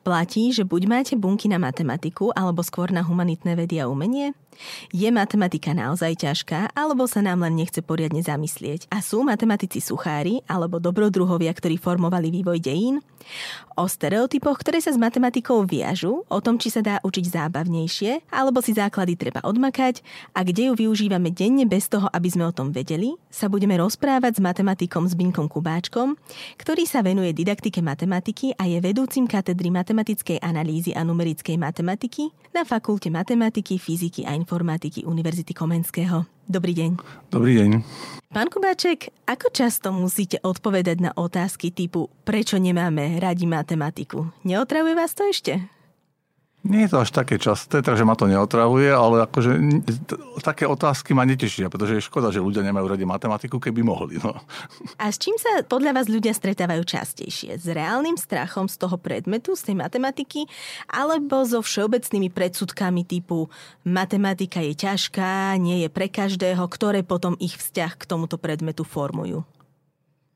Platí, že buď máte bunky na matematiku, alebo skôr na humanitné vedy a umenie? Je matematika naozaj ťažká, alebo sa nám len nechce poriadne zamyslieť? A sú matematici suchári, alebo dobrodruhovia, ktorí formovali vývoj dejín? O stereotypoch, ktoré sa s matematikou viažu, o tom, či sa dá učiť zábavnejšie, alebo si základy treba odmakať a kde ju využívame denne bez toho, aby sme o tom vedeli, sa budeme rozprávať s matematikom Zbinkom Kubáčkom, ktorý sa venuje didaktike matematiky a je vedúcim katedry matematickej analýzy a numerickej matematiky na Fakulte matematiky, fyziky a informatiky Univerzity Komenského. Dobrý deň. Dobrý deň. Pán Kubáček, ako často musíte odpovedať na otázky typu prečo nemáme radi matematiku? Neotravuje vás to ešte? Nie je to až také časté, takže ma to neotravuje, ale akože také otázky ma netešia, pretože je škoda, že ľudia nemajú radi matematiku, keby mohli. No. A s čím sa podľa vás ľudia stretávajú častejšie? S reálnym strachom z toho predmetu, z tej matematiky, alebo so všeobecnými predsudkami typu matematika je ťažká, nie je pre každého, ktoré potom ich vzťah k tomuto predmetu formujú?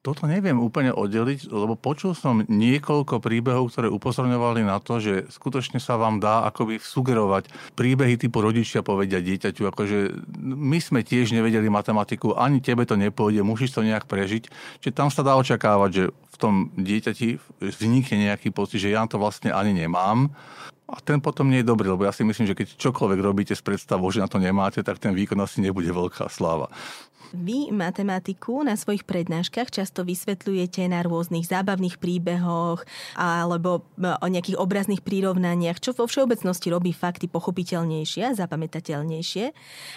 Toto neviem úplne oddeliť, lebo počul som niekoľko príbehov, ktoré upozorňovali na to, že skutočne sa vám dá akoby sugerovať príbehy typu rodičia povedia dieťaťu, akože my sme tiež nevedeli matematiku, ani tebe to nepôjde, musíš to nejak prežiť. Čiže tam sa dá očakávať, že v tom dieťati vznikne nejaký pocit, že ja to vlastne ani nemám. A ten potom nie je dobrý, lebo ja si myslím, že keď čokoľvek robíte s predstavou, že na to nemáte, tak ten výkon asi nebude veľká sláva. Vy matematiku na svojich prednáškach často vysvetľujete na rôznych zábavných príbehoch alebo e, o nejakých obrazných prírovnaniach, čo vo všeobecnosti robí fakty pochopiteľnejšie a zapamätateľnejšie.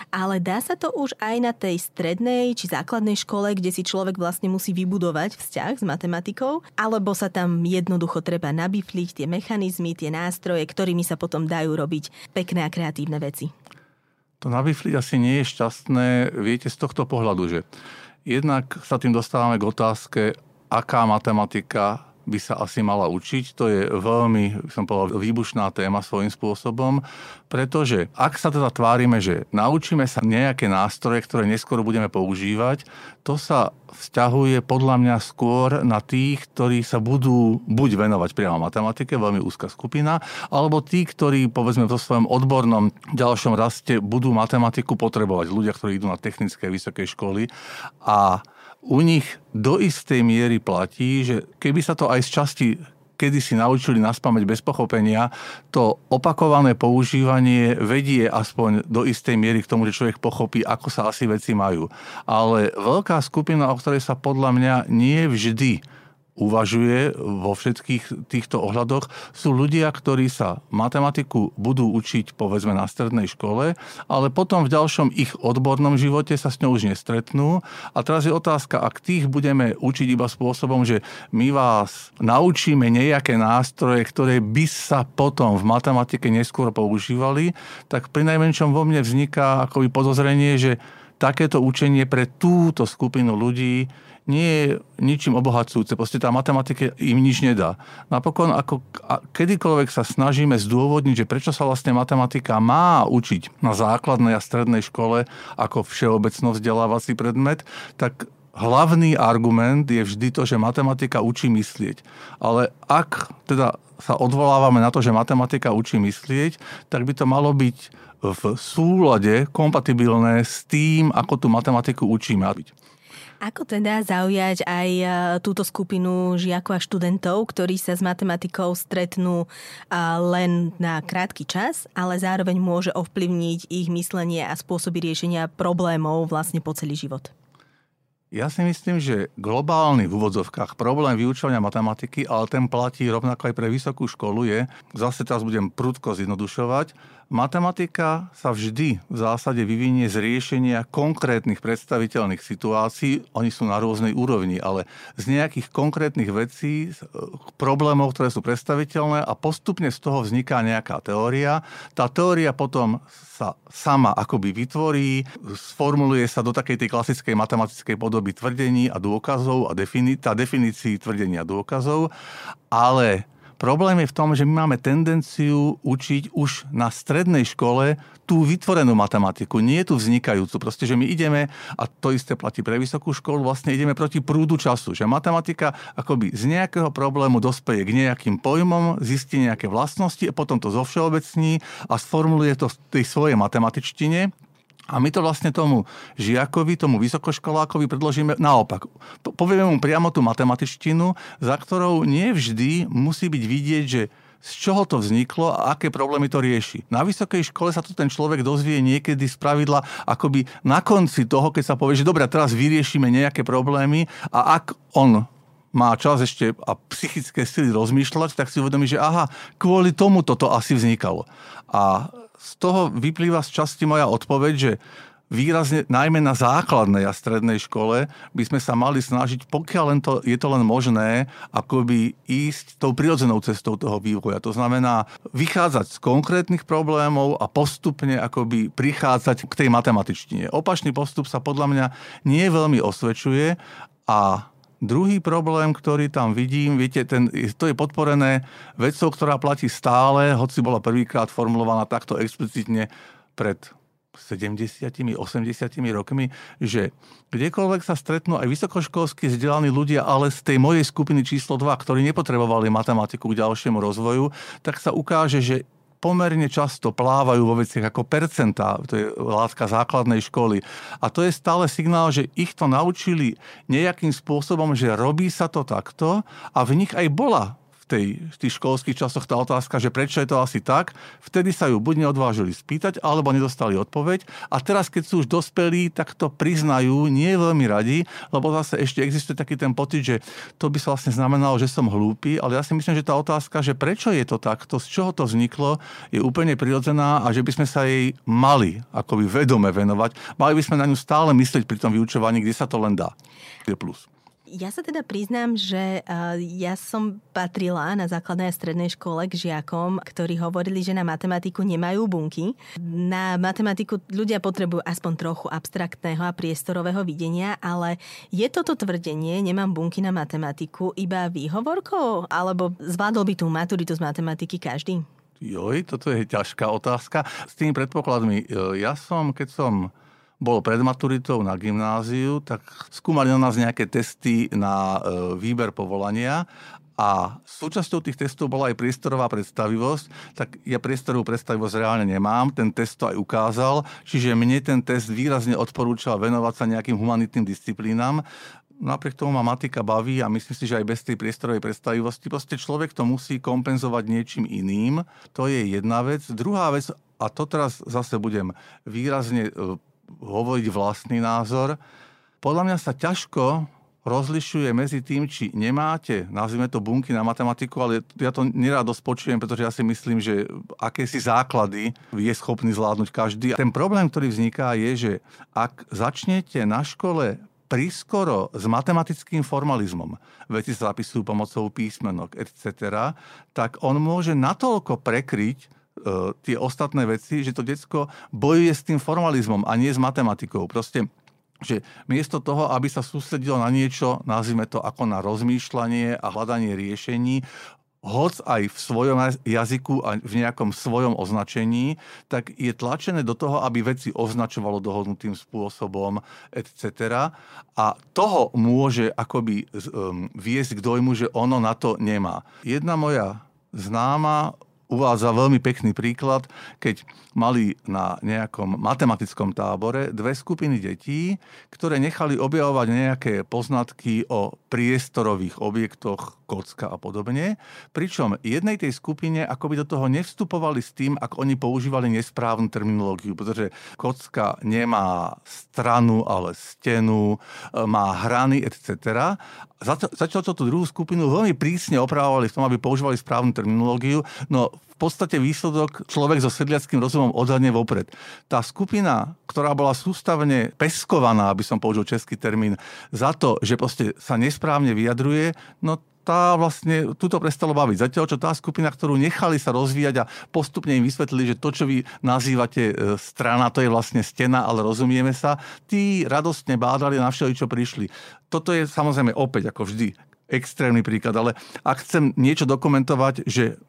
Ale dá sa to už aj na tej strednej či základnej škole, kde si človek vlastne musí vybudovať vzťah s matematikou, alebo sa tam jednoducho treba nabifliť tie mechanizmy, tie nástroje, ktorými sa potom dajú robiť pekné a kreatívne veci. To nabifliť asi nie je šťastné, viete, z tohto pohľadu, že jednak sa tým dostávame k otázke, aká matematika by sa asi mala učiť. To je veľmi, som povedal, výbušná téma svojím spôsobom, pretože ak sa teda tvárime, že naučíme sa nejaké nástroje, ktoré neskôr budeme používať, to sa vzťahuje podľa mňa skôr na tých, ktorí sa budú buď venovať priamo matematike, veľmi úzka skupina, alebo tí, ktorí povedzme vo svojom odbornom ďalšom raste budú matematiku potrebovať. Ľudia, ktorí idú na technické vysoké školy a u nich do istej miery platí, že keby sa to aj z časti kedy si naučili naspamäť bez pochopenia, to opakované používanie vedie aspoň do istej miery k tomu, že človek pochopí, ako sa asi veci majú. Ale veľká skupina, o ktorej sa podľa mňa nie vždy uvažuje vo všetkých týchto ohľadoch, sú ľudia, ktorí sa matematiku budú učiť povedzme na strednej škole, ale potom v ďalšom ich odbornom živote sa s ňou už nestretnú. A teraz je otázka, ak tých budeme učiť iba spôsobom, že my vás naučíme nejaké nástroje, ktoré by sa potom v matematike neskôr používali, tak pri najmenšom vo mne vzniká akoby podozrenie, že takéto učenie pre túto skupinu ľudí nie je ničím obohacujúce. Proste tá matematika im nič nedá. Napokon, ako kedykoľvek sa snažíme zdôvodniť, že prečo sa vlastne matematika má učiť na základnej a strednej škole ako všeobecno vzdelávací predmet, tak hlavný argument je vždy to, že matematika učí myslieť. Ale ak teda sa odvolávame na to, že matematika učí myslieť, tak by to malo byť v súlade kompatibilné s tým, ako tú matematiku učíme. Ako teda zaujať aj e, túto skupinu žiakov a študentov, ktorí sa s matematikou stretnú e, len na krátky čas, ale zároveň môže ovplyvniť ich myslenie a spôsoby riešenia problémov vlastne po celý život? Ja si myslím, že globálny v úvodzovkách problém vyučovania matematiky, ale ten platí rovnako aj pre vysokú školu, je, zase teraz budem prudko zjednodušovať, Matematika sa vždy v zásade vyvinie z riešenia konkrétnych predstaviteľných situácií. Oni sú na rôznej úrovni, ale z nejakých konkrétnych vecí, problémov, ktoré sú predstaviteľné a postupne z toho vzniká nejaká teória. Tá teória potom sa sama akoby vytvorí, sformuluje sa do takej tej klasickej matematickej podoby tvrdení a dôkazov a defini- tá definícií tvrdení a dôkazov, ale Problém je v tom, že my máme tendenciu učiť už na strednej škole tú vytvorenú matematiku, nie tú vznikajúcu. Proste, že my ideme, a to isté platí pre vysokú školu, vlastne ideme proti prúdu času. Že matematika akoby z nejakého problému dospeje k nejakým pojmom, zistí nejaké vlastnosti a potom to zovšeobecní a sformuluje to v tej svojej matematičtine, a my to vlastne tomu žiakovi, tomu vysokoškolákovi predložíme naopak. Povieme mu priamo tú matematičtinu, za ktorou nie vždy musí byť vidieť, že z čoho to vzniklo a aké problémy to rieši. Na vysokej škole sa to ten človek dozvie niekedy z pravidla akoby na konci toho, keď sa povie, že dobre, teraz vyriešime nejaké problémy a ak on má čas ešte a psychické sily rozmýšľať, tak si uvedomí, že aha, kvôli tomu toto asi vznikalo. A z toho vyplýva z časti moja odpoveď, že výrazne, najmä na základnej a strednej škole, by sme sa mali snažiť, pokiaľ len to, je to len možné, akoby ísť tou prirodzenou cestou toho vývoja. To znamená vychádzať z konkrétnych problémov a postupne akoby prichádzať k tej matematičtine. Opačný postup sa podľa mňa nie veľmi osvedčuje a Druhý problém, ktorý tam vidím, viete, ten, to je podporené vecou, ktorá platí stále, hoci bola prvýkrát formulovaná takto explicitne pred 70 80 rokmi, že kdekoľvek sa stretnú aj vysokoškolsky vzdelaní ľudia, ale z tej mojej skupiny číslo 2, ktorí nepotrebovali matematiku k ďalšiemu rozvoju, tak sa ukáže, že pomerne často plávajú vo veciach ako percentá, to je látka základnej školy. A to je stále signál, že ich to naučili nejakým spôsobom, že robí sa to takto a v nich aj bola tej, v tých školských časoch tá otázka, že prečo je to asi tak, vtedy sa ju buď neodvážili spýtať, alebo nedostali odpoveď. A teraz, keď sú už dospelí, tak to priznajú, nie veľmi radi, lebo zase ešte existuje taký ten pocit, že to by sa vlastne znamenalo, že som hlúpy, ale ja si myslím, že tá otázka, že prečo je to takto, z čoho to vzniklo, je úplne prirodzená a že by sme sa jej mali akoby vedome venovať. Mali by sme na ňu stále myslieť pri tom vyučovaní, kde sa to len dá. Je plus. Ja sa teda priznám, že ja som patrila na základnej a strednej škole k žiakom, ktorí hovorili, že na matematiku nemajú bunky. Na matematiku ľudia potrebujú aspoň trochu abstraktného a priestorového videnia, ale je toto tvrdenie, nemám bunky na matematiku, iba výhovorkou? Alebo zvládol by tú maturitu z matematiky každý? Joj, toto je ťažká otázka. S tými predpokladmi, e, ja som, keď som bol pred maturitou na gymnáziu, tak skúmali na nás nejaké testy na e, výber povolania a súčasťou tých testov bola aj priestorová predstavivosť, tak ja priestorovú predstavivosť reálne nemám, ten test to aj ukázal, čiže mne ten test výrazne odporúčal venovať sa nejakým humanitným disciplínam. Napriek tomu ma matika baví a myslím si, že aj bez tej priestorovej predstavivosti proste človek to musí kompenzovať niečím iným. To je jedna vec. Druhá vec, a to teraz zase budem výrazne e, hovoriť vlastný názor. Podľa mňa sa ťažko rozlišuje medzi tým, či nemáte, nazvime to bunky na matematiku, ale ja to nerád dosť počujem, pretože ja si myslím, že akési základy je schopný zvládnuť každý. Ten problém, ktorý vzniká, je, že ak začnete na škole prískoro s matematickým formalizmom, veci sa zapisujú pomocou písmenok, etc., tak on môže natoľko prekryť tie ostatné veci, že to decko bojuje s tým formalizmom a nie s matematikou. Proste že miesto toho, aby sa sústredilo na niečo, nazvime to ako na rozmýšľanie a hľadanie riešení, hoc aj v svojom jazyku a v nejakom svojom označení, tak je tlačené do toho, aby veci označovalo dohodnutým spôsobom, etc. A toho môže akoby viesť k dojmu, že ono na to nemá. Jedna moja známa uvádza veľmi pekný príklad, keď mali na nejakom matematickom tábore dve skupiny detí, ktoré nechali objavovať nejaké poznatky o priestorových objektoch, kocka a podobne, pričom jednej tej skupine akoby do toho nevstupovali s tým, ak oni používali nesprávnu terminológiu, pretože kocka nemá stranu, ale stenu, má hrany, etc. To tú druhú skupinu veľmi prísne opravovali v tom, aby používali správnu terminológiu, no v podstate výsledok človek so sedliackým rozumom odhadne vopred. Tá skupina, ktorá bola sústavne peskovaná, aby som použil český termín, za to, že proste sa nesprávne vyjadruje, no tá vlastne túto prestalo baviť. Zatiaľ, čo tá skupina, ktorú nechali sa rozvíjať a postupne im vysvetlili, že to, čo vy nazývate e, strana, to je vlastne stena, ale rozumieme sa, tí radostne bádali na všeli, čo prišli. Toto je samozrejme opäť, ako vždy, extrémny príklad, ale ak chcem niečo dokumentovať, že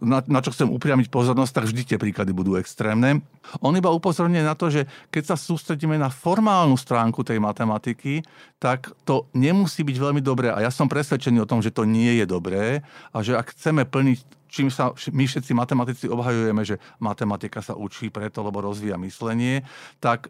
na, na čo chcem upriamiť pozornosť, tak vždy tie príklady budú extrémne. On iba upozorňuje na to, že keď sa sústredíme na formálnu stránku tej matematiky, tak to nemusí byť veľmi dobré. A ja som presvedčený o tom, že to nie je dobré a že ak chceme plniť čím sa my všetci matematici obhajujeme, že matematika sa učí preto, lebo rozvíja myslenie, tak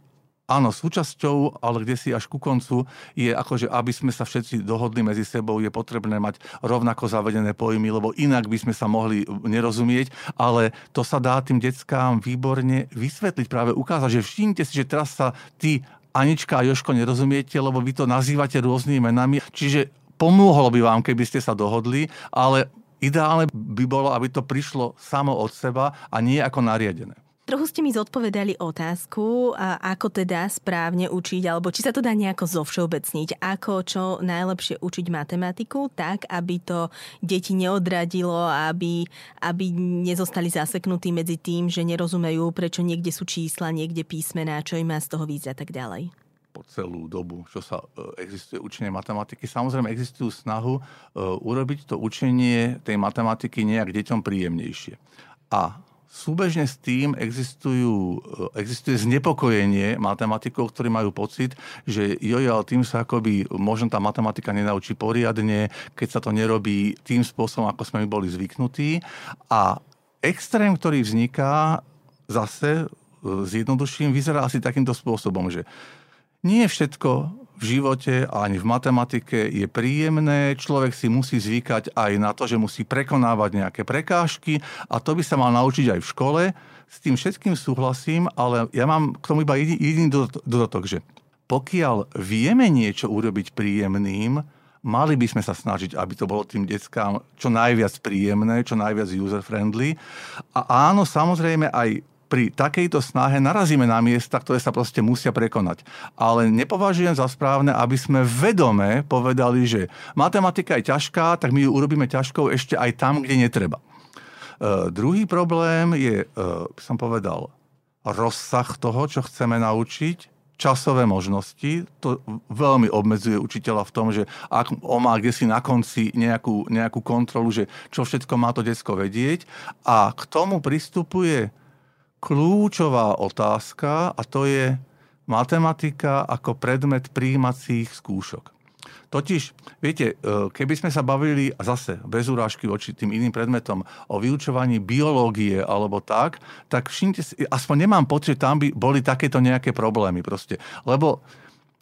Áno, súčasťou, ale kde si až ku koncu, je ako, že aby sme sa všetci dohodli medzi sebou, je potrebné mať rovnako zavedené pojmy, lebo inak by sme sa mohli nerozumieť, ale to sa dá tým deckám výborne vysvetliť, práve ukázať, že všimte si, že teraz sa ty Anička a Joško nerozumiete, lebo vy to nazývate rôznymi menami, čiže pomohlo by vám, keby ste sa dohodli, ale ideálne by bolo, aby to prišlo samo od seba a nie ako nariadené. Trochu ste mi zodpovedali otázku, ako teda správne učiť, alebo či sa to dá nejako zovšeobecniť, ako čo najlepšie učiť matematiku, tak, aby to deti neodradilo, aby, aby nezostali zaseknutí medzi tým, že nerozumejú, prečo niekde sú čísla, niekde písmená, čo im má z toho víc a tak ďalej po celú dobu, čo sa e, existuje učenie matematiky. Samozrejme existujú snahu e, urobiť to učenie tej matematiky nejak deťom príjemnejšie. A Súbežne s tým existujú, eh, existuje znepokojenie matematikov, ktorí majú pocit, že jojo, ale tým sa akoby možno tá matematika nenaučí poriadne, keď sa to nerobí tým spôsobom, ako sme boli zvyknutí. A extrém, ktorý vzniká, zase zjednoduším, vyzerá asi takýmto spôsobom, že nie všetko v živote ani v matematike je príjemné. Človek si musí zvykať aj na to, že musí prekonávať nejaké prekážky a to by sa mal naučiť aj v škole. S tým všetkým súhlasím, ale ja mám k tomu iba jediný dodatok, že pokiaľ vieme niečo urobiť príjemným, mali by sme sa snažiť, aby to bolo tým deckám čo najviac príjemné, čo najviac user-friendly. A áno, samozrejme aj pri takejto snahe narazíme na miesta, ktoré sa proste musia prekonať. Ale nepovažujem za správne, aby sme vedome povedali, že matematika je ťažká, tak my ju urobíme ťažkou ešte aj tam, kde netreba. Uh, druhý problém je, uh, som povedal, rozsah toho, čo chceme naučiť, časové možnosti. To veľmi obmedzuje učiteľa v tom, že ak on má kde si na konci nejakú, nejakú kontrolu, že čo všetko má to detsko vedieť. A k tomu pristupuje kľúčová otázka a to je matematika ako predmet príjímacích skúšok. Totiž, viete, e, keby sme sa bavili, zase bez urážky voči tým iným predmetom, o vyučovaní biológie alebo tak, tak všimte si, aspoň nemám pocit, tam by boli takéto nejaké problémy proste. Lebo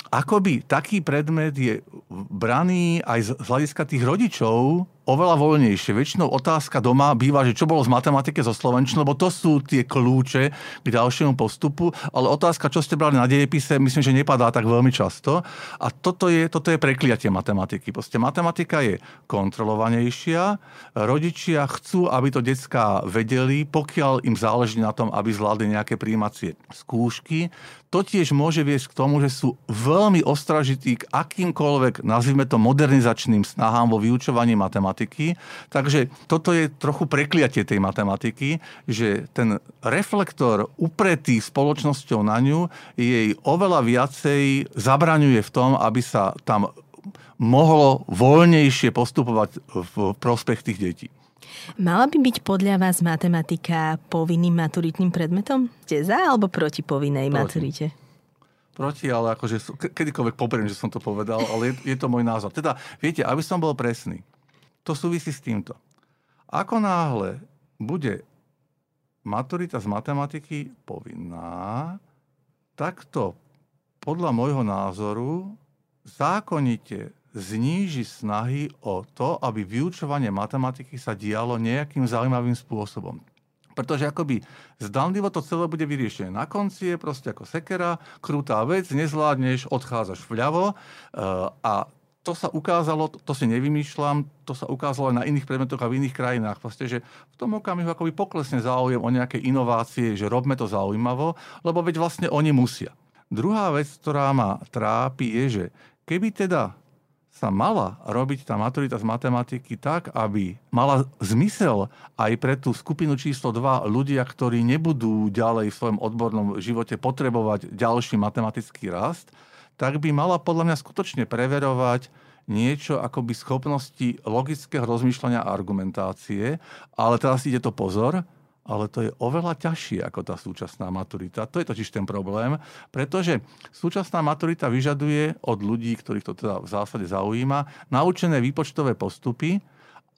akoby taký predmet je braný aj z hľadiska tých rodičov oveľa voľnejšie. Väčšinou otázka doma býva, že čo bolo z matematiky zo slovenčiny, lebo to sú tie kľúče k ďalšiemu postupu, ale otázka, čo ste brali na dejepise, myslím, že nepadá tak veľmi často. A toto je, toto je prekliatie matematiky. Proste matematika je kontrolovanejšia, rodičia chcú, aby to detská vedeli, pokiaľ im záleží na tom, aby zvládli nejaké príjímacie skúšky. To tiež môže viesť k tomu, že sú veľmi ostražití k akýmkoľvek, nazvime to modernizačným snahám vo vyučovaní matematiky matematiky. Takže toto je trochu prekliatie tej matematiky, že ten reflektor upretý spoločnosťou na ňu jej oveľa viacej zabraňuje v tom, aby sa tam mohlo voľnejšie postupovať v prospech tých detí. Mala by byť podľa vás matematika povinným maturitným predmetom? Ste za alebo proti povinnej proti. maturite? Proti, ale akože kedykoľvek popriem, že som to povedal, ale je, je to môj názor. Teda, viete, aby som bol presný, to súvisí s týmto. Ako náhle bude maturita z matematiky povinná, tak to podľa môjho názoru zákonite zníži snahy o to, aby vyučovanie matematiky sa dialo nejakým zaujímavým spôsobom. Pretože akoby zdanlivo to celé bude vyriešené. Na konci je proste ako sekera, krutá vec, nezvládneš, odchádzaš vľavo eh, a to sa ukázalo, to si nevymýšľam, to sa ukázalo aj na iných predmetoch a v iných krajinách. Proste, že v tom okamihu akoby poklesne záujem o nejaké inovácie, že robme to zaujímavo, lebo veď vlastne oni musia. Druhá vec, ktorá ma trápi, je, že keby teda sa mala robiť tá maturita z matematiky tak, aby mala zmysel aj pre tú skupinu číslo 2 ľudia, ktorí nebudú ďalej v svojom odbornom živote potrebovať ďalší matematický rast, tak by mala podľa mňa skutočne preverovať niečo akoby schopnosti logického rozmýšľania a argumentácie, ale teraz ide to pozor, ale to je oveľa ťažšie ako tá súčasná maturita. To je totiž ten problém, pretože súčasná maturita vyžaduje od ľudí, ktorých to teda v zásade zaujíma, naučené výpočtové postupy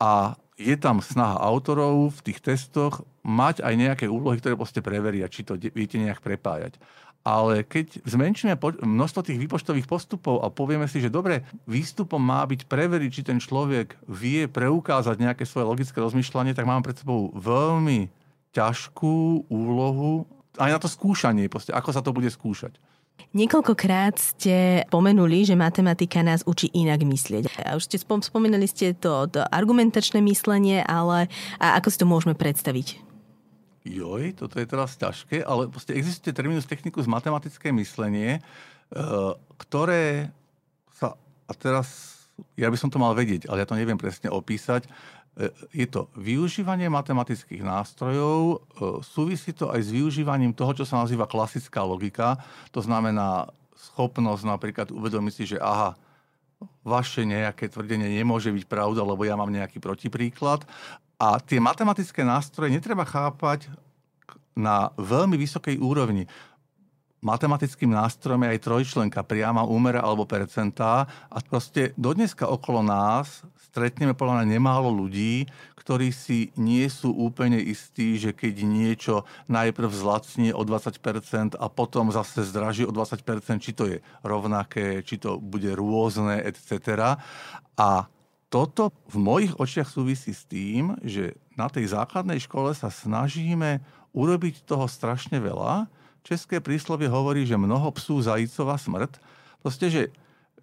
a je tam snaha autorov v tých testoch mať aj nejaké úlohy, ktoré proste preveria, či to viete nejak prepájať. Ale keď zmenšíme množstvo tých výpočtových postupov a povieme si, že dobre, výstupom má byť preveriť, či ten človek vie preukázať nejaké svoje logické rozmýšľanie, tak máme pred sebou veľmi ťažkú úlohu aj na to skúšanie, proste, ako sa to bude skúšať. Niekoľkokrát ste pomenuli, že matematika nás učí inak myslieť. A už ste spomínali ste to, to argumentačné myslenie, ale a ako si to môžeme predstaviť? Joj, toto je teraz ťažké, ale proste existuje terminus technicus matematické myslenie, e, ktoré sa, a teraz ja by som to mal vedieť, ale ja to neviem presne opísať, E, je to využívanie matematických nástrojov, e, súvisí to aj s využívaním toho, čo sa nazýva klasická logika. To znamená schopnosť napríklad uvedomiť si, že aha, vaše nejaké tvrdenie nemôže byť pravda, lebo ja mám nejaký protipríklad. A tie matematické nástroje netreba chápať na veľmi vysokej úrovni matematickým nástrojom je aj trojčlenka, priama úmera alebo percentá a proste dodneska okolo nás stretneme podľa mňa nemálo ľudí, ktorí si nie sú úplne istí, že keď niečo najprv zlacnie o 20% a potom zase zdraží o 20%, či to je rovnaké, či to bude rôzne, etc. A toto v mojich očiach súvisí s tým, že na tej základnej škole sa snažíme urobiť toho strašne veľa, České príslovie hovorí, že mnoho psú zajícová smrť. Proste, že,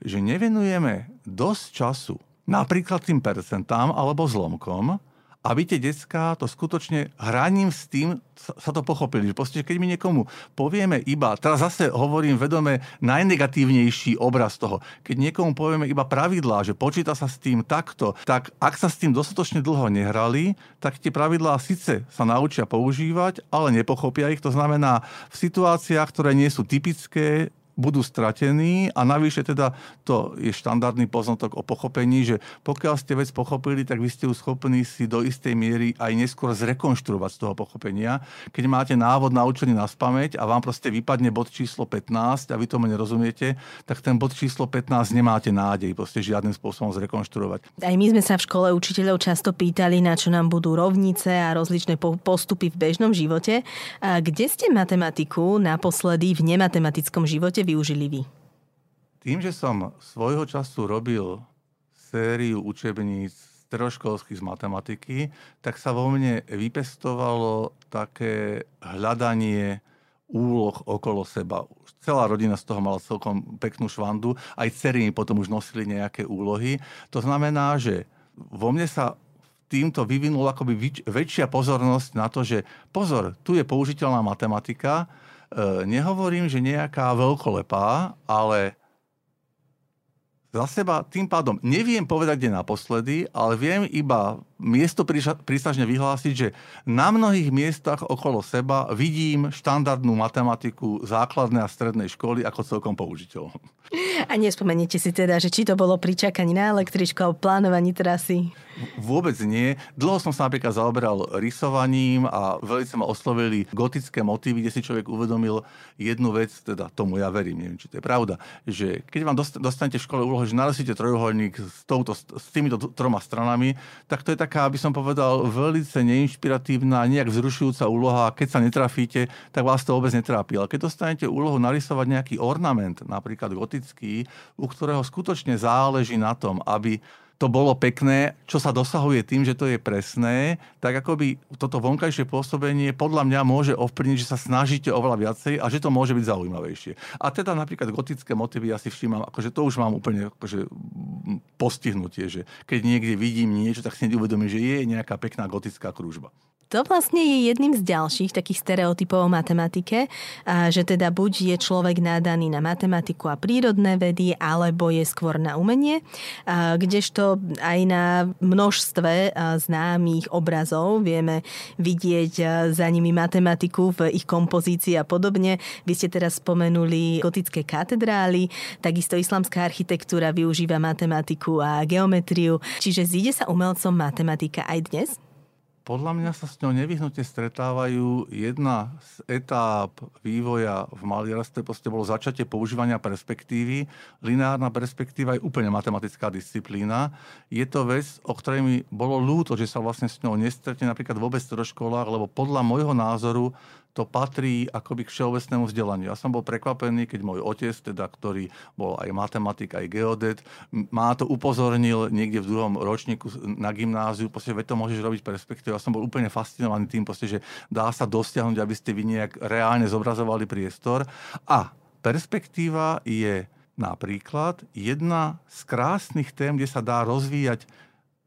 že nevenujeme dosť času napríklad tým percentám alebo zlomkom, aby tie detská to skutočne hraním s tým sa to pochopili. Proste, keď my niekomu povieme iba, teraz zase hovorím vedome najnegatívnejší obraz toho, keď niekomu povieme iba pravidlá, že počíta sa s tým takto, tak ak sa s tým dostatočne dlho nehrali, tak tie pravidlá síce sa naučia používať, ale nepochopia ich. To znamená, v situáciách, ktoré nie sú typické, budú stratení a navyše teda to je štandardný poznatok o pochopení, že pokiaľ ste vec pochopili, tak vy ste ju schopní si do istej miery aj neskôr zrekonštruovať z toho pochopenia. Keď máte návod naučený na spameť a vám proste vypadne bod číslo 15 a vy tomu nerozumiete, tak ten bod číslo 15 nemáte nádej proste žiadnym spôsobom zrekonštruovať. Aj my sme sa v škole učiteľov často pýtali, na čo nám budú rovnice a rozličné postupy v bežnom živote. A kde ste matematiku naposledy v nematematickom živote využili vy? Tým, že som svojho času robil sériu učebníc stredoškolských z matematiky, tak sa vo mne vypestovalo také hľadanie úloh okolo seba. Celá rodina z toho mala celkom peknú švandu, aj cery potom už nosili nejaké úlohy. To znamená, že vo mne sa týmto vyvinula akoby väčšia pozornosť na to, že pozor, tu je použiteľná matematika, nehovorím, že nejaká veľkolepá, ale za seba tým pádom neviem povedať, kde naposledy, ale viem iba miesto prísažne vyhlásiť, že na mnohých miestach okolo seba vidím štandardnú matematiku základnej a strednej školy ako celkom použiteľ. A nespomeniete si teda, že či to bolo pri čakaní na električku alebo plánovaní trasy? Vôbec nie. Dlho som sa napríklad zaoberal rysovaním a veľmi ma oslovili gotické motívy, kde si človek uvedomil jednu vec, teda tomu ja verím, neviem, či to je pravda, že keď vám dostanete v škole úlohu, že naraslíte trojuholník s, touto, s týmito troma stranami, tak to je taká, aby som povedal, veľmi neinšpiratívna, nejak vzrušujúca úloha. Keď sa netrafíte, tak vás to vôbec netrápi. Ale keď dostanete úlohu narysovať nejaký ornament, napríklad gotický, u ktorého skutočne záleží na tom, aby to bolo pekné, čo sa dosahuje tým, že to je presné, tak akoby toto vonkajšie pôsobenie podľa mňa môže ovplyvniť, že sa snažíte oveľa viacej a že to môže byť zaujímavejšie. A teda napríklad gotické motívy ja si všímam, akože to už mám úplne akože postihnutie, že keď niekde vidím niečo, tak si uvedomím, že je nejaká pekná gotická krúžba. To vlastne je jedným z ďalších takých stereotypov o matematike, že teda buď je človek nádaný na matematiku a prírodné vedy, alebo je skôr na umenie, kdežto aj na množstve známych obrazov vieme vidieť za nimi matematiku v ich kompozícii a podobne. Vy ste teraz spomenuli gotické katedrály, takisto islamská architektúra využíva matematiku a geometriu, čiže zíde sa umelcom matematika aj dnes? Podľa mňa sa s ňou nevyhnutne stretávajú. Jedna z etáp vývoja v maliarstve proste bolo začatie používania perspektívy. Lineárna perspektíva je úplne matematická disciplína. Je to vec, o ktorej mi bolo ľúto, že sa vlastne s ňou nestretne napríklad vôbec v školách, lebo podľa môjho názoru to patrí akoby k všeobecnému vzdelaniu. Ja som bol prekvapený, keď môj otec, teda, ktorý bol aj matematik, aj geodet, má to upozornil niekde v druhom ročníku na gymnáziu, proste, veď to môžeš robiť perspektívu. Ja som bol úplne fascinovaný tým, proste, že dá sa dosiahnuť, aby ste vy nejak reálne zobrazovali priestor. A perspektíva je napríklad jedna z krásnych tém, kde sa dá rozvíjať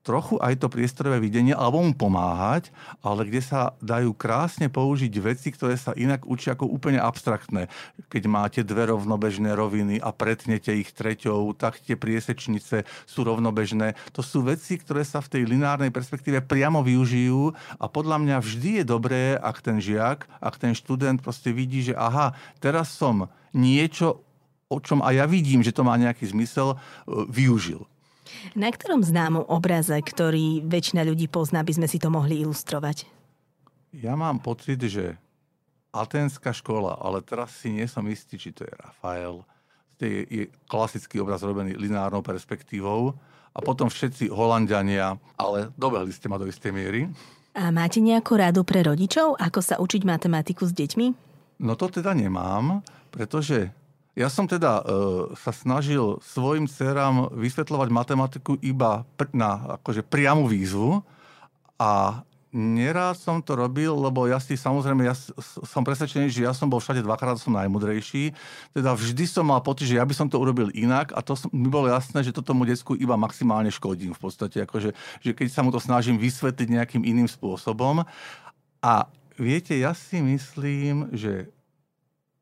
trochu aj to priestorové videnie, alebo mu pomáhať, ale kde sa dajú krásne použiť veci, ktoré sa inak učia ako úplne abstraktné. Keď máte dve rovnobežné roviny a pretnete ich treťou, tak tie priesečnice sú rovnobežné. To sú veci, ktoré sa v tej lineárnej perspektíve priamo využijú a podľa mňa vždy je dobré, ak ten žiak, ak ten študent proste vidí, že aha, teraz som niečo, o čom aj ja vidím, že to má nejaký zmysel, e, využil. Na ktorom známom obraze, ktorý väčšina ľudí pozná, by sme si to mohli ilustrovať? Ja mám pocit, že Atenská škola, ale teraz si nie som istý, či to je Rafael, to je, je klasický obraz robený lineárnou perspektívou a potom všetci Holandiania, ale dobehli ste ma do istej miery. A máte nejakú radu pre rodičov, ako sa učiť matematiku s deťmi? No to teda nemám, pretože ja som teda e, sa snažil svojim dcerám vysvetľovať matematiku iba pr- na akože priamu výzvu a nerád som to robil, lebo ja si samozrejme, ja som presvedčený, že ja som bol všade dvakrát, som najmudrejší. Teda vždy som mal pocit, že ja by som to urobil inak a to som, mi bolo jasné, že to tomu decku iba maximálne škodím v podstate. Akože, že keď sa mu to snažím vysvetliť nejakým iným spôsobom. A viete, ja si myslím, že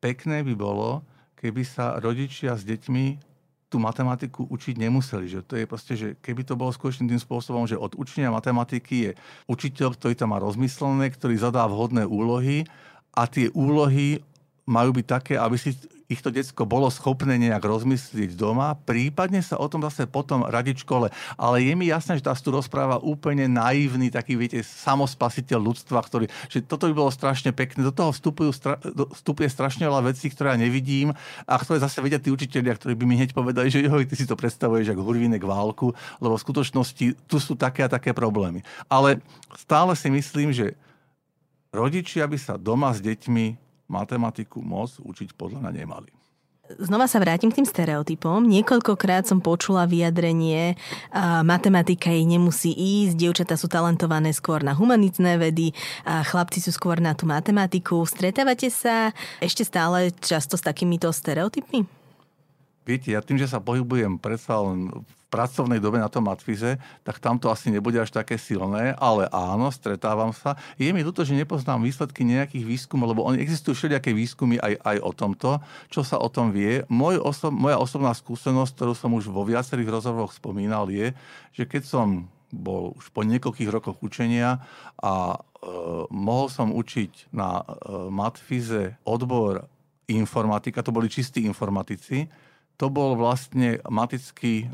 pekné by bolo, keby sa rodičia s deťmi tú matematiku učiť nemuseli. Že to je proste, že keby to bolo skutočne tým spôsobom, že od učenia matematiky je učiteľ, ktorý tam má rozmyslené, ktorý zadá vhodné úlohy a tie úlohy majú byť také, aby si ich to decko bolo schopné nejak rozmyslieť doma, prípadne sa o tom zase potom radiť škole. Ale je mi jasné, že tá tu rozpráva úplne naivný, taký, viete, samospasiteľ ľudstva, ktorý, že toto by bolo strašne pekné. Do toho vstupujú, vstupuje strašne veľa vecí, ktoré ja nevidím a ktoré zase vedia tí učiteľia, ktorí by mi hneď povedali, že joj, ty si to predstavuješ ako hurvínek válku, lebo v skutočnosti tu sú také a také problémy. Ale stále si myslím, že rodičia by sa doma s deťmi matematiku moc učiť podľa mňa nemali. Znova sa vrátim k tým stereotypom. Niekoľkokrát som počula vyjadrenie, a matematika jej nemusí ísť, dievčatá sú talentované skôr na humanitné vedy, a chlapci sú skôr na tú matematiku. Stretávate sa ešte stále často s takýmito stereotypmi? Viete, ja tým, že sa pohybujem predsa len v pracovnej dobe na tom matfize, tak tam to asi nebude až také silné, ale áno, stretávam sa. Je mi ľúto, že nepoznám výsledky nejakých výskumov, lebo oni existujú všelijaké výskumy aj, aj o tomto, čo sa o tom vie. Môj oso- moja osobná skúsenosť, ktorú som už vo viacerých rozhovoroch spomínal, je, že keď som bol už po niekoľkých rokoch učenia a e, mohol som učiť na e, matfize odbor informatika, to boli čistí informatici, to bol vlastne matický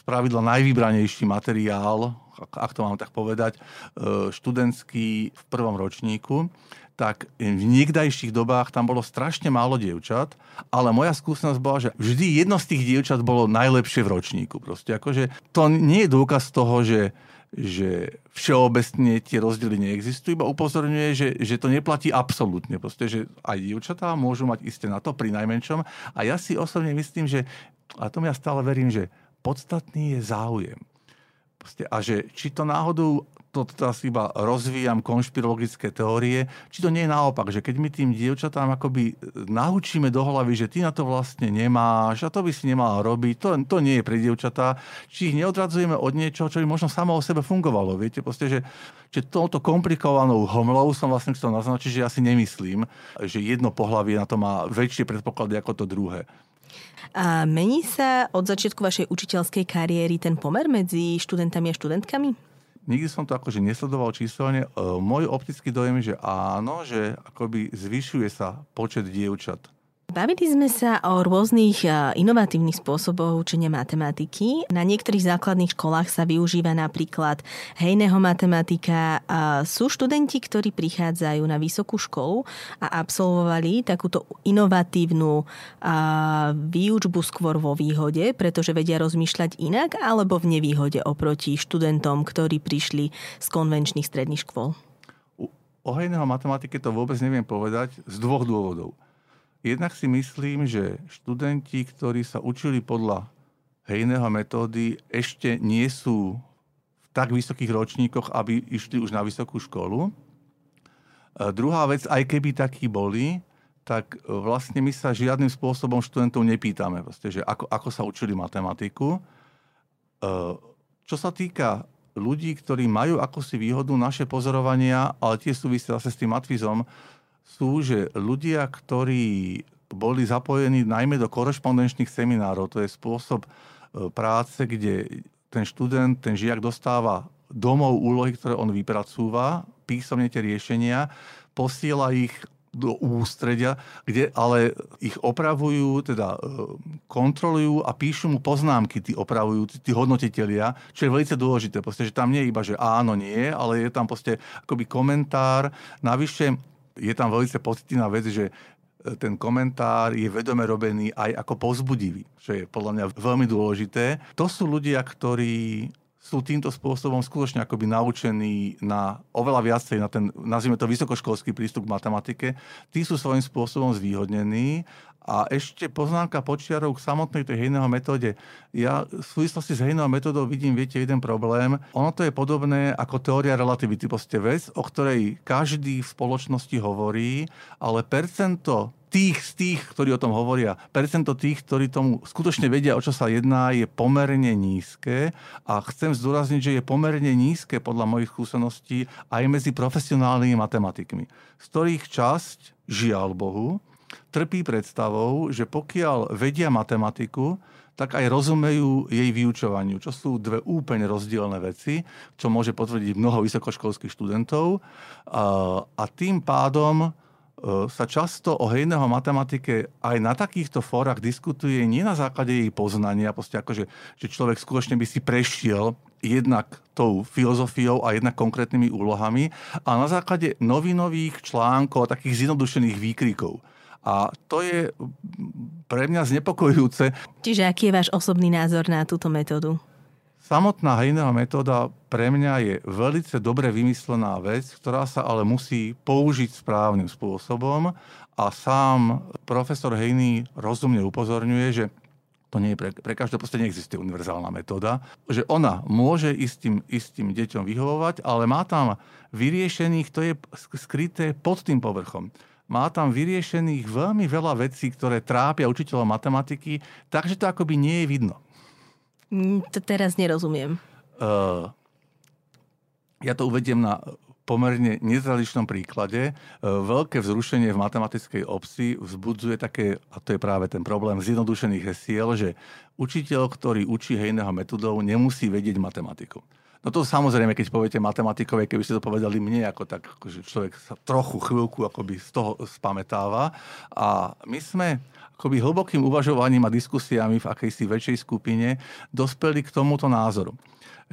spravidla najvybranejší materiál, ak to mám tak povedať, e, študentský v prvom ročníku, tak v niekdajších dobách tam bolo strašne málo dievčat, ale moja skúsenosť bola, že vždy jedno z tých dievčat bolo najlepšie v ročníku. Proste akože to nie je dôkaz toho, že, že všeobecne tie rozdiely neexistujú, iba upozorňuje, že, že to neplatí absolútne. Proste, že aj dievčatá môžu mať isté na to pri najmenšom. A ja si osobne myslím, že, a tomu ja stále verím, že podstatný je záujem. A že či to náhodou to teraz iba rozvíjam konšpirologické teórie, či to nie je naopak, že keď my tým dievčatám akoby naučíme do hlavy, že ty na to vlastne nemáš a to by si nemala robiť, to, to nie je pre dievčatá, či ich neodradzujeme od niečoho, čo by možno samo o sebe fungovalo. Viete, proste, že, že touto komplikovanou homlou som vlastne chcel naznačiť, že ja si nemyslím, že jedno pohlavie na to má väčšie predpoklady ako to druhé. A mení sa od začiatku vašej učiteľskej kariéry ten pomer medzi študentami a študentkami? nikdy som to akože nesledoval číselne. E, môj optický dojem je, že áno, že akoby zvyšuje sa počet dievčat Bavili sme sa o rôznych inovatívnych spôsoboch učenia matematiky. Na niektorých základných školách sa využíva napríklad hejného matematika. Sú študenti, ktorí prichádzajú na vysokú školu a absolvovali takúto inovatívnu výučbu skôr vo výhode, pretože vedia rozmýšľať inak, alebo v nevýhode oproti študentom, ktorí prišli z konvenčných stredných škôl? O hejného matematike to vôbec neviem povedať z dvoch dôvodov. Jednak si myslím, že študenti, ktorí sa učili podľa hejného metódy, ešte nie sú v tak vysokých ročníkoch, aby išli už na vysokú školu. A druhá vec, aj keby takí boli, tak vlastne my sa žiadnym spôsobom študentov nepýtame, proste, že ako, ako sa učili matematiku. Čo sa týka ľudí, ktorí majú akosi výhodu, naše pozorovania, ale tie súvisia zase s tým matvizom, sú, že ľudia, ktorí boli zapojení najmä do korešpondenčných seminárov, to je spôsob e, práce, kde ten študent, ten žiak dostáva domov úlohy, ktoré on vypracúva, písomne tie riešenia, posiela ich do ústredia, kde ale ich opravujú, teda e, kontrolujú a píšu mu poznámky, tí opravujú, tí hodnotitelia, čo je veľmi dôležité. Proste, že tam nie je iba, že áno, nie, ale je tam proste akoby komentár. Navyše je tam veľmi pozitívna vec, že e, ten komentár je vedome robený aj ako pozbudivý, čo je podľa mňa veľmi dôležité. To sú ľudia, ktorí sú týmto spôsobom skutočne akoby naučení na oveľa viacej, na ten, nazvime to, vysokoškolský prístup k matematike. Tí sú svojím spôsobom zvýhodnení a ešte poznámka počiarov k samotnej tej hejného metóde. Ja v súvislosti s hejnou metódou vidím, viete, jeden problém. Ono to je podobné ako teória relativity. Proste vec, o ktorej každý v spoločnosti hovorí, ale percento tých z tých, ktorí o tom hovoria, percento tých, ktorí tomu skutočne vedia, o čo sa jedná, je pomerne nízke a chcem zdôrazniť, že je pomerne nízke podľa mojich skúseností aj medzi profesionálnymi matematikmi, z ktorých časť, žiaľ Bohu, trpí predstavou, že pokiaľ vedia matematiku, tak aj rozumejú jej vyučovaniu, čo sú dve úplne rozdielne veci, čo môže potvrdiť mnoho vysokoškolských študentov. A tým pádom e, sa často o hejného matematike aj na takýchto fórach diskutuje nie na základe jej poznania, proste akože, že človek skutočne by si prešiel jednak tou filozofiou a jednak konkrétnymi úlohami a na základe novinových článkov a takých zjednodušených výkrikov. A to je pre mňa znepokojujúce. Čiže aký je váš osobný názor na túto metódu? Samotná hejného metóda pre mňa je veľmi dobre vymyslená vec, ktorá sa ale musí použiť správnym spôsobom a sám profesor Hejný rozumne upozorňuje, že to nie je pre, pre každé, proste neexistuje univerzálna metóda, že ona môže istým, istým deťom vyhovovať, ale má tam vyriešených, to je skryté pod tým povrchom má tam vyriešených veľmi veľa vecí, ktoré trápia učiteľov matematiky, takže to akoby nie je vidno. Mm, to teraz nerozumiem. Uh, ja to uvediem na pomerne nezraličnom príklade. Veľké vzrušenie v matematickej obci vzbudzuje také, a to je práve ten problém zjednodušených hesiel, že učiteľ, ktorý učí hejného metodou, nemusí vedieť matematiku. No to samozrejme, keď poviete matematikové, keby ste to povedali mne, ako tak, že človek sa trochu chvíľku akoby z toho spametáva. A my sme akoby hlbokým uvažovaním a diskusiami v akejsi väčšej skupine dospeli k tomuto názoru.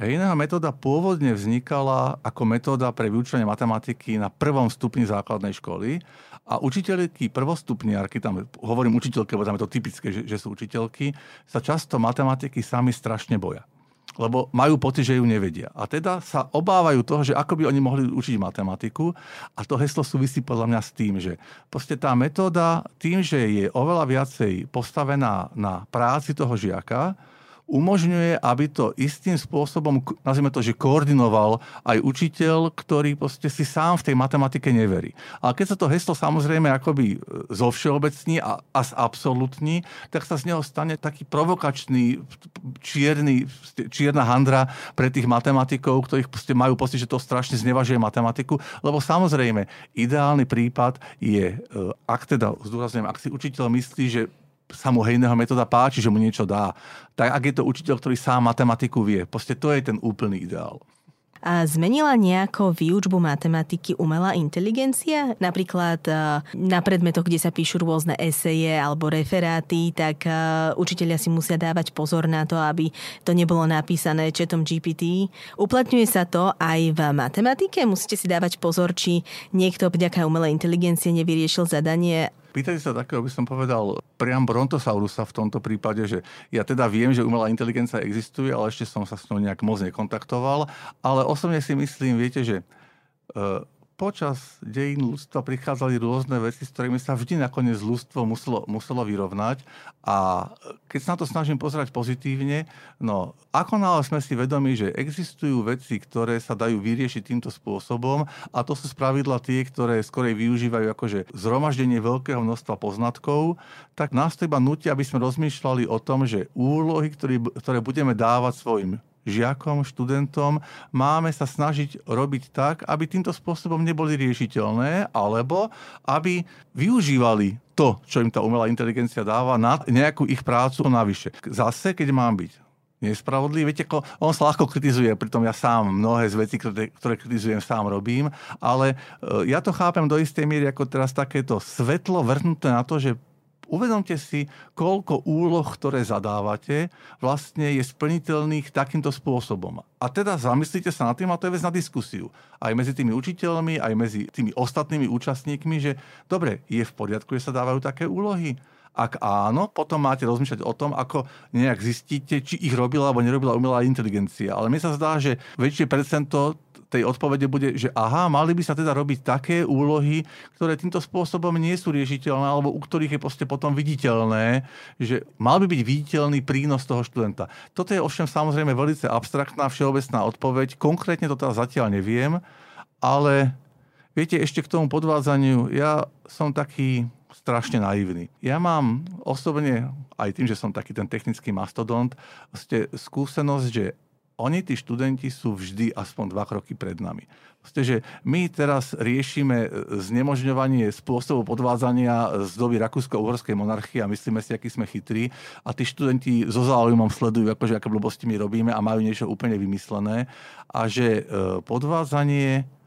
Iná metóda pôvodne vznikala ako metóda pre vyučovanie matematiky na prvom stupni základnej školy a učiteľky prvostupniarky, tam hovorím učiteľky, lebo tam je to typické, že, že sú učiteľky, sa často matematiky sami strašne boja lebo majú pocit, že ju nevedia. A teda sa obávajú toho, že ako by oni mohli učiť matematiku. A to heslo súvisí podľa mňa s tým, že proste tá metóda tým, že je oveľa viacej postavená na práci toho žiaka, umožňuje, aby to istým spôsobom, nazvime to, že koordinoval aj učiteľ, ktorý proste si sám v tej matematike neverí. Ale keď sa to heslo samozrejme akoby e, zo všeobecní a, a absolútni, tak sa z neho stane taký provokačný, čierny, čierna handra pre tých matematikov, ktorí majú pocit, že to strašne znevažuje matematiku, lebo samozrejme ideálny prípad je, e, ak teda, zdôrazňujem, ak si učiteľ myslí, že sa mu hejného metóda páči, že mu niečo dá. Tak ak je to učiteľ, ktorý sám matematiku vie, proste to je ten úplný ideál. A zmenila nejako výučbu matematiky umelá inteligencia? Napríklad e, na predmetoch, kde sa píšu rôzne eseje alebo referáty, tak e, učiteľia si musia dávať pozor na to, aby to nebolo napísané četom GPT. Uplatňuje sa to aj v matematike? Musíte si dávať pozor, či niekto vďaka umelej inteligencie nevyriešil zadanie Pýtajte sa takého, by som povedal, priam Brontosaurusa v tomto prípade, že ja teda viem, že umelá inteligencia existuje, ale ešte som sa s ňou nejak moc nekontaktoval. Ale osobne si myslím, viete, že uh, počas dejín ľudstva prichádzali rôzne veci, s ktorými sa vždy nakoniec ľudstvo muselo, muselo vyrovnať. A keď sa na to snažím pozerať pozitívne, no ako náhle sme si vedomi, že existujú veci, ktoré sa dajú vyriešiť týmto spôsobom a to sú spravidla tie, ktoré skorej využívajú akože zhromaždenie veľkého množstva poznatkov, tak nás to iba nutia, aby sme rozmýšľali o tom, že úlohy, ktoré, ktoré budeme dávať svojim žiakom, študentom, máme sa snažiť robiť tak, aby týmto spôsobom neboli riešiteľné, alebo aby využívali to, čo im tá umelá inteligencia dáva, na nejakú ich prácu navyše. Zase, keď mám byť nespravodlivý. Viete, on sa ľahko kritizuje, pritom ja sám mnohé z vecí, ktoré kritizujem, sám robím, ale e, ja to chápem do istej miery ako teraz takéto svetlo vrhnuté na to, že Uvedomte si, koľko úloh, ktoré zadávate, vlastne je splniteľných takýmto spôsobom. A teda zamyslite sa na tým, a to je vec na diskusiu. Aj medzi tými učiteľmi, aj medzi tými ostatnými účastníkmi, že dobre, je v poriadku, že sa dávajú také úlohy. Ak áno, potom máte rozmýšľať o tom, ako nejak zistíte, či ich robila alebo nerobila umelá inteligencia. Ale mne sa zdá, že väčšie percento tej odpovede bude, že aha, mali by sa teda robiť také úlohy, ktoré týmto spôsobom nie sú riešiteľné, alebo u ktorých je proste potom viditeľné, že mal by byť viditeľný prínos toho študenta. Toto je ovšem samozrejme veľmi abstraktná všeobecná odpoveď. Konkrétne to teda zatiaľ neviem, ale viete, ešte k tomu podvádzaniu, ja som taký strašne naivný. Ja mám osobne, aj tým, že som taký ten technický mastodont, ste skúsenosť, že oni, tí študenti, sú vždy aspoň dva kroky pred nami. Proste, že my teraz riešime e, znemožňovanie spôsobu podvádzania z doby Rakúsko-Uhorskej monarchie a myslíme si, aký sme chytrí a tí študenti so záujmom sledujú, akože aké blbosti my robíme a majú niečo úplne vymyslené a že e, podvádzanie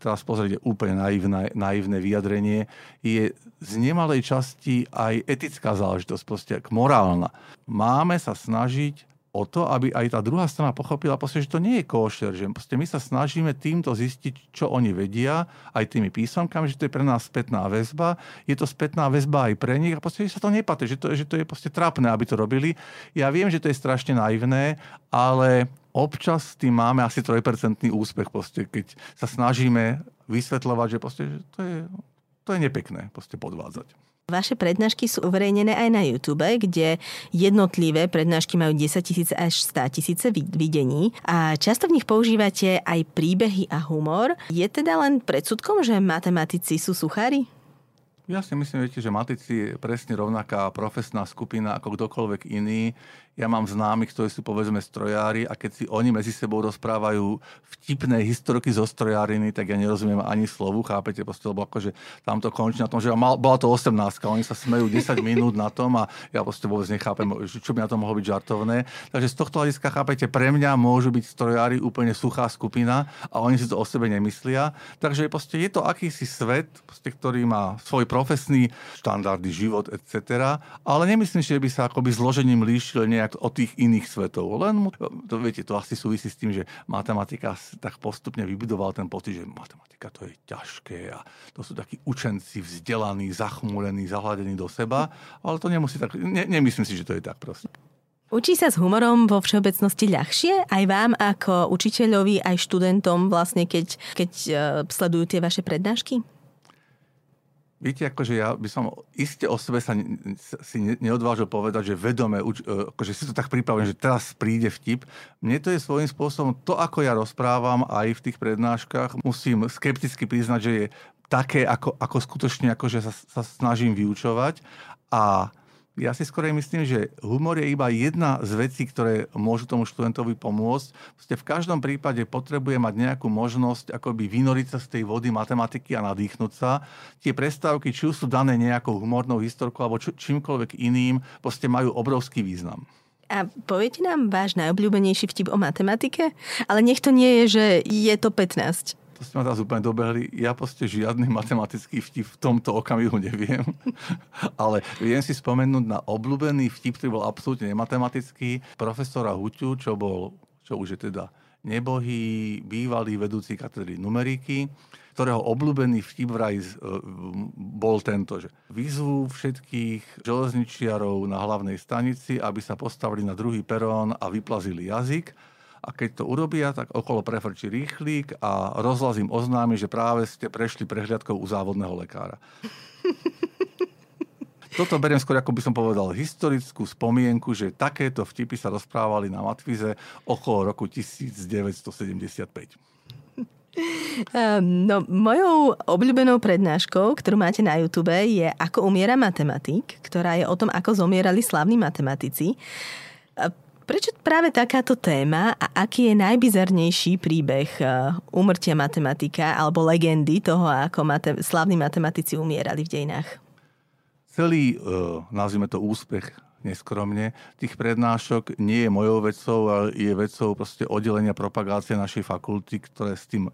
teraz pozrite úplne naivné, naivné vyjadrenie, je z nemalej časti aj etická záležitosť, proste morálna. Máme sa snažiť o to, aby aj tá druhá strana pochopila, proste, že to nie je košer, že my sa snažíme týmto zistiť, čo oni vedia, aj tými písomkami, že to je pre nás spätná väzba, je to spätná väzba aj pre nich a proste, že sa to nepatrí, že to, že to je proste trápne, aby to robili. Ja viem, že to je strašne naivné, ale občas tým máme asi 3% úspech, proste, keď sa snažíme vysvetľovať, že, proste, že to, je, to je nepekné proste podvádzať. Vaše prednášky sú uverejnené aj na YouTube, kde jednotlivé prednášky majú 10 tisíc až 100 tisíce videní a často v nich používate aj príbehy a humor. Je teda len predsudkom, že matematici sú suchári? Ja si myslím, viete, že matici je presne rovnaká profesná skupina ako kdokoľvek iný. Ja mám známych, ktorí sú povedzme strojári a keď si oni medzi sebou rozprávajú vtipné historky zo strojáriny, tak ja nerozumiem ani slovu, chápete? Proste, lebo akože tam to končí na tom, že mal, bola to 18, oni sa smejú 10 minút na tom a ja proste vôbec nechápem, čo by na to mohlo byť žartovné. Takže z tohto hľadiska, chápete, pre mňa môžu byť strojári úplne suchá skupina a oni si to o sebe nemyslia. Takže proste je to akýsi svet, proste, ktorý má svoj profesný štandardy, život, etc. Ale nemyslím, že by sa akoby zložením líšil nejak nejak od tých iných svetov. Len to, viete, to asi súvisí s tým, že matematika tak postupne vybudoval ten pocit, že matematika to je ťažké a to sú takí učenci vzdelaní, zachmúlení, zahľadení do seba, ale to nemusí tak, ne, nemyslím si, že to je tak proste. Učí sa s humorom vo všeobecnosti ľahšie aj vám ako učiteľovi, aj študentom, vlastne, keď, keď uh, sledujú tie vaše prednášky? Viete, akože ja by som iste o sebe sa si neodvážil povedať, že vedome, e, akože si to tak pripravujem, že teraz príde vtip. Mne to je svojím spôsobom, to ako ja rozprávam aj v tých prednáškach, musím skepticky priznať, že je také, ako, ako skutočne akože sa, sa snažím vyučovať. A ja si skôr myslím, že humor je iba jedna z vecí, ktoré môžu tomu študentovi pomôcť. Proste v každom prípade potrebuje mať nejakú možnosť akoby vynoriť sa z tej vody matematiky a nadýchnuť sa. Tie prestávky, či už sú dané nejakou humornou historkou alebo čímkoľvek iným, proste majú obrovský význam. A poviete nám váš najobľúbenejší vtip o matematike? Ale nech to nie je, že je to 15 to ste ma teraz úplne dobehli. Ja proste žiadny matematický vtip v tomto okamihu neviem. Ale viem si spomenúť na obľúbený vtip, ktorý bol absolútne nematematický, profesora Huťu, čo bol, čo už je teda nebohý, bývalý vedúci katedry numeriky, ktorého obľúbený vtip vraj e, bol tento, že vyzvú všetkých železničiarov na hlavnej stanici, aby sa postavili na druhý perón a vyplazili jazyk a keď to urobia, tak okolo prefrčí rýchlík a rozhlas im oznámi, že práve ste prešli prehliadkou u závodného lekára. Toto beriem skôr, ako by som povedal, historickú spomienku, že takéto vtipy sa rozprávali na Matvize okolo roku 1975. Ehm, no, mojou obľúbenou prednáškou, ktorú máte na YouTube, je Ako umiera matematik, ktorá je o tom, ako zomierali slavní matematici. Prečo práve takáto téma a aký je najbizarnejší príbeh umrtia uh, matematika alebo legendy toho, ako mate- slavní matematici umierali v dejinách? Celý, uh, nazvime to úspech neskromne, tých prednášok nie je mojou vecou, ale je vecou proste oddelenia propagácie našej fakulty, ktoré s tým uh,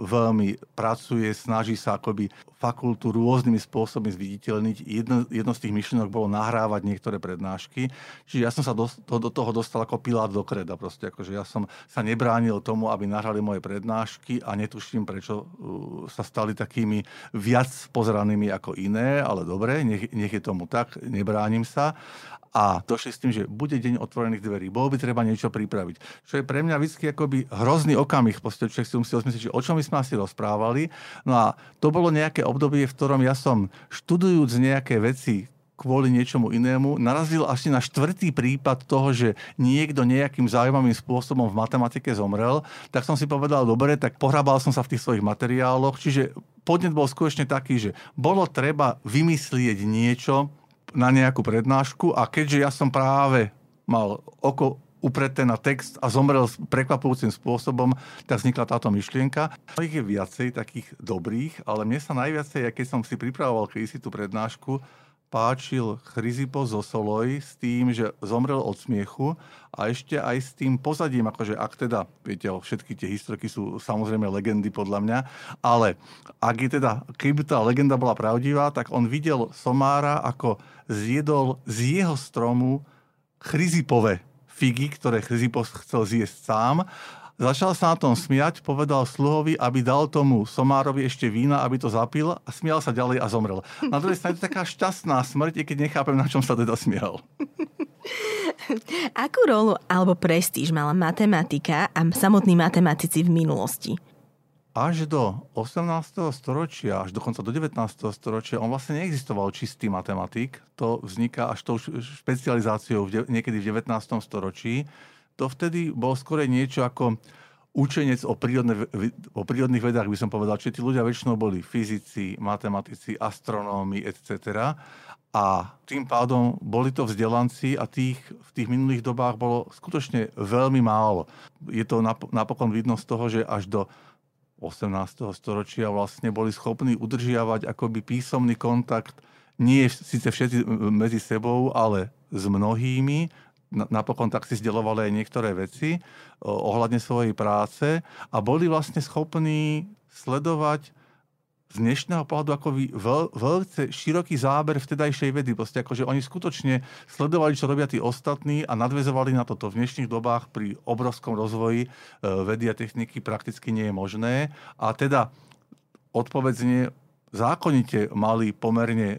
veľmi pracuje, snaží sa akoby fakultu rôznymi spôsobmi zviditeľniť. Jedno, jedno z tých myšlienok bolo nahrávať niektoré prednášky. Čiže ja som sa do, do toho dostal ako pilát do kreda. Proste, akože ja som sa nebránil tomu, aby nahrali moje prednášky a netuším, prečo uh, sa stali takými viac pozeranými ako iné, ale dobre, nech, nech je tomu tak, nebránim sa a došli s tým, že bude deň otvorených dverí, bolo by treba niečo pripraviť. Čo je pre mňa vždy akoby hrozný okamih, proste človek si musí osmyslieť, o čom my sme asi rozprávali. No a to bolo nejaké obdobie, v ktorom ja som študujúc nejaké veci, kvôli niečomu inému, narazil asi na štvrtý prípad toho, že niekto nejakým zaujímavým spôsobom v matematike zomrel, tak som si povedal, dobre, tak pohrabal som sa v tých svojich materiáloch, čiže podnet bol skutočne taký, že bolo treba vymyslieť niečo, na nejakú prednášku a keďže ja som práve mal oko upreté na text a zomrel prekvapujúcim spôsobom, tak vznikla táto myšlienka. Ich je viacej takých dobrých, ale mne sa najviacej, keď som si pripravoval si tú prednášku, páčil Chryzipo zo Soloj s tým, že zomrel od smiechu a ešte aj s tým pozadím, akože ak teda, viete, všetky tie historky sú samozrejme legendy podľa mňa, ale ak je teda, keby tá legenda bola pravdivá, tak on videl Somára, ako zjedol z jeho stromu chryzipové figy, ktoré Chryzipo chcel zjesť sám Začal sa na tom smiať, povedal sluhovi, aby dal tomu somárovi ešte vína, aby to zapil a smial sa ďalej a zomrel. Na druhej strane to taká šťastná smrť, i keď nechápem, na čom sa teda smial. Akú rolu alebo prestíž mala matematika a samotní matematici v minulosti? Až do 18. storočia, až dokonca do 19. storočia, on vlastne neexistoval čistý matematik. To vzniká až tou špecializáciou niekedy v 19. storočí to vtedy bolo skôr niečo ako učenec o, prírodne, o prírodných vedách, by som povedal, že tí ľudia väčšinou boli fyzici, matematici, astronómi, etc. A tým pádom boli to vzdelanci a tých v tých minulých dobách bolo skutočne veľmi málo. Je to napokon vidno z toho, že až do 18. storočia vlastne boli schopní udržiavať akoby písomný kontakt nie síce všetci medzi sebou, ale s mnohými, napokon tak si zdelovali aj niektoré veci ohľadne svojej práce a boli vlastne schopní sledovať z dnešného pohľadu ako veľ, veľce široký záber vtedajšej vedy. Proste akože oni skutočne sledovali, čo robia tí ostatní a nadvezovali na toto. V dnešných dobách pri obrovskom rozvoji e, vedy a techniky prakticky nie je možné. A teda odpoveď zákonite mali pomerne e,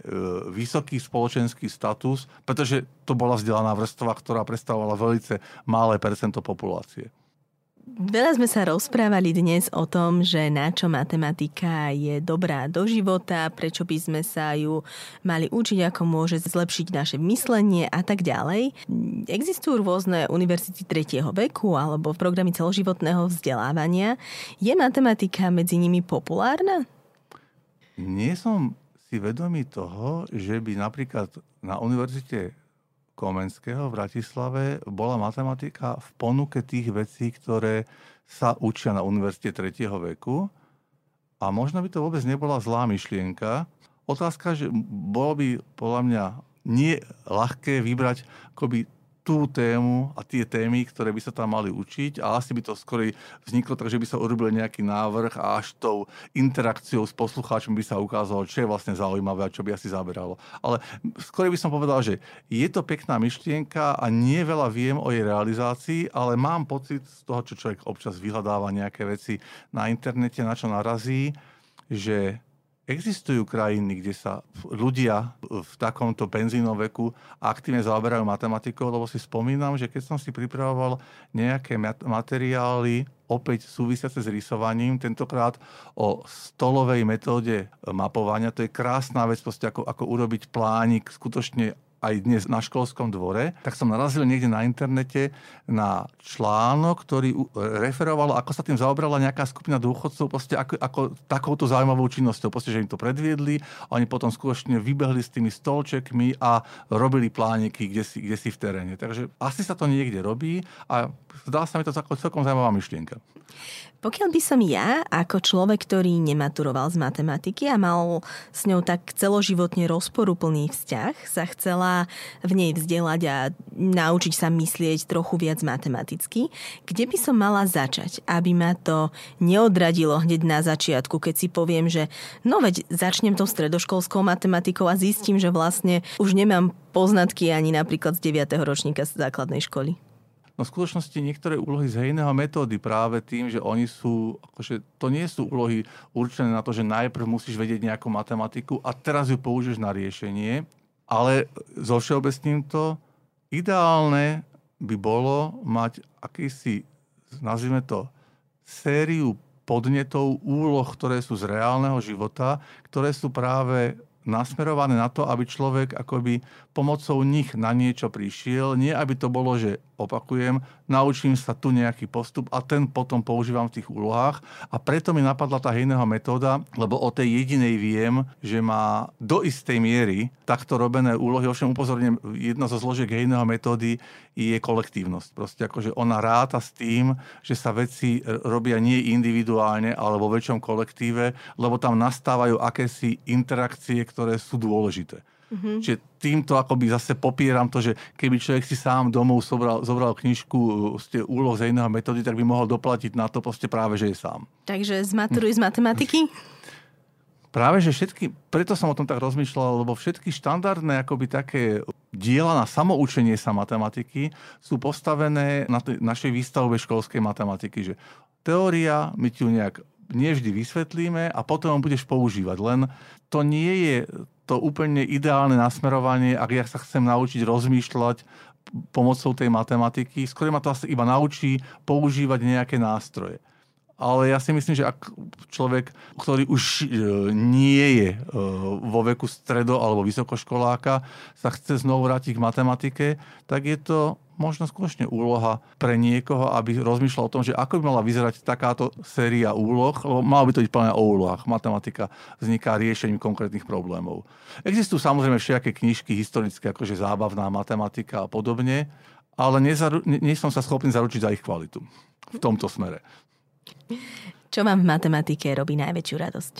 vysoký spoločenský status, pretože to bola vzdelaná vrstva, ktorá predstavovala veľmi malé percento populácie. Veľa sme sa rozprávali dnes o tom, že na čo matematika je dobrá do života, prečo by sme sa ju mali učiť, ako môže zlepšiť naše myslenie a tak ďalej. Existujú rôzne univerzity tretieho veku alebo programy celoživotného vzdelávania. Je matematika medzi nimi populárna? Nie som si vedomý toho, že by napríklad na univerzite Komenského v Bratislave bola matematika v ponuke tých vecí, ktoré sa učia na univerzite 3. veku. A možno by to vôbec nebola zlá myšlienka. Otázka, že bolo by podľa mňa nie ľahké vybrať akoby tú tému a tie témy, ktoré by sa tam mali učiť a asi by to skôr vzniklo tak, že by sa urobil nejaký návrh a až tou interakciou s poslucháčom by sa ukázalo, čo je vlastne zaujímavé a čo by asi zaberalo. Ale skôr by som povedal, že je to pekná myšlienka a nie veľa viem o jej realizácii, ale mám pocit z toho, čo človek občas vyhľadáva nejaké veci na internete, na čo narazí, že Existujú krajiny, kde sa ľudia v takomto penzínom veku aktívne zaoberajú matematikou, lebo si spomínam, že keď som si pripravoval nejaké materiály opäť súvisiace s rysovaním, tentokrát o stolovej metóde mapovania. To je krásna vec, ako, ako urobiť plánik skutočne aj dnes na školskom dvore, tak som narazil niekde na internete na článok, ktorý referoval, ako sa tým zaobrala nejaká skupina dôchodcov, proste ako, ako takouto zaujímavou činnosťou, proste, že im to predviedli, oni potom skutočne vybehli s tými stolčekmi a robili plániky, kde si, kde si v teréne. Takže asi sa to niekde robí a zdá sa mi to celkom zaujímavá myšlienka. Pokiaľ by som ja, ako človek, ktorý nematuroval z matematiky a mal s ňou tak celoživotne rozporúplný vzťah, sa chcela v nej vzdelať a naučiť sa myslieť trochu viac matematicky, kde by som mala začať, aby ma to neodradilo hneď na začiatku, keď si poviem, že no veď začnem tou stredoškolskou matematikou a zistím, že vlastne už nemám poznatky ani napríklad z 9. ročníka základnej školy. No v skutočnosti niektoré úlohy z hejného metódy práve tým, že oni sú, akože to nie sú úlohy určené na to, že najprv musíš vedieť nejakú matematiku a teraz ju použiješ na riešenie, ale zo všeobecním to ideálne by bolo mať akýsi, nazvime to, sériu podnetov, úloh, ktoré sú z reálneho života, ktoré sú práve nasmerované na to, aby človek akoby pomocou nich na niečo prišiel. Nie, aby to bolo, že opakujem, naučím sa tu nejaký postup a ten potom používam v tých úlohách. A preto mi napadla tá hejného metóda, lebo o tej jedinej viem, že má do istej miery takto robené úlohy. Ovšem upozorním, jedna zo zložiek hejného metódy je kolektívnosť. Proste akože ona ráta s tým, že sa veci robia nie individuálne, ale vo väčšom kolektíve, lebo tam nastávajú akési interakcie, ktoré sú dôležité. Mm-hmm. Čiže týmto akoby zase popieram to, že keby človek si sám domov zobral, zobral knižku z uh, úloh z iného metódy, tak by mohol doplatiť na to proste práve, že je sám. Takže zmaturuj hm. z matematiky? Práve, že všetky, preto som o tom tak rozmýšľal, lebo všetky štandardné akoby také diela na samoučenie sa matematiky sú postavené na tej našej výstavbe školskej matematiky, že teória, my ti ju nejak nevždy vysvetlíme a potom budeš používať. Len to nie je to úplne ideálne nasmerovanie, ak ja sa chcem naučiť rozmýšľať pomocou tej matematiky. Skôr ma to asi iba naučí používať nejaké nástroje. Ale ja si myslím, že ak človek, ktorý už e, nie je e, vo veku stredo- alebo vysokoškoláka, sa chce znovu vrátiť k matematike, tak je to možno skutočne úloha pre niekoho, aby rozmýšľal o tom, že ako by mala vyzerať takáto séria úloh, lebo malo by to byť plné o úlohách. Matematika vzniká riešením konkrétnych problémov. Existujú samozrejme všetké knižky historické, akože zábavná matematika a podobne, ale nezaru- nie, nie som sa schopný zaručiť za ich kvalitu v tomto smere. Čo vám v matematike robí najväčšiu radosť?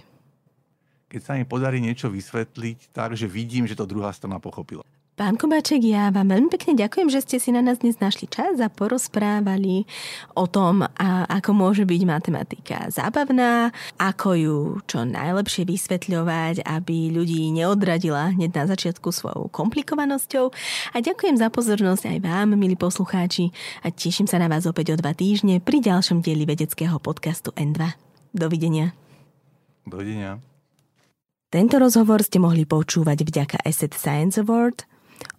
Keď sa mi podarí niečo vysvetliť tak, že vidím, že to druhá strana pochopila. Pán Kobaček, ja vám veľmi pekne ďakujem, že ste si na nás dnes našli čas a porozprávali o tom, a ako môže byť matematika zábavná, ako ju čo najlepšie vysvetľovať, aby ľudí neodradila hneď na začiatku svojou komplikovanosťou. A ďakujem za pozornosť aj vám, milí poslucháči, a teším sa na vás opäť o dva týždne pri ďalšom dieli vedeckého podcastu N2. Dovidenia. Dovidenia. Tento rozhovor ste mohli počúvať vďaka Asset Science Award –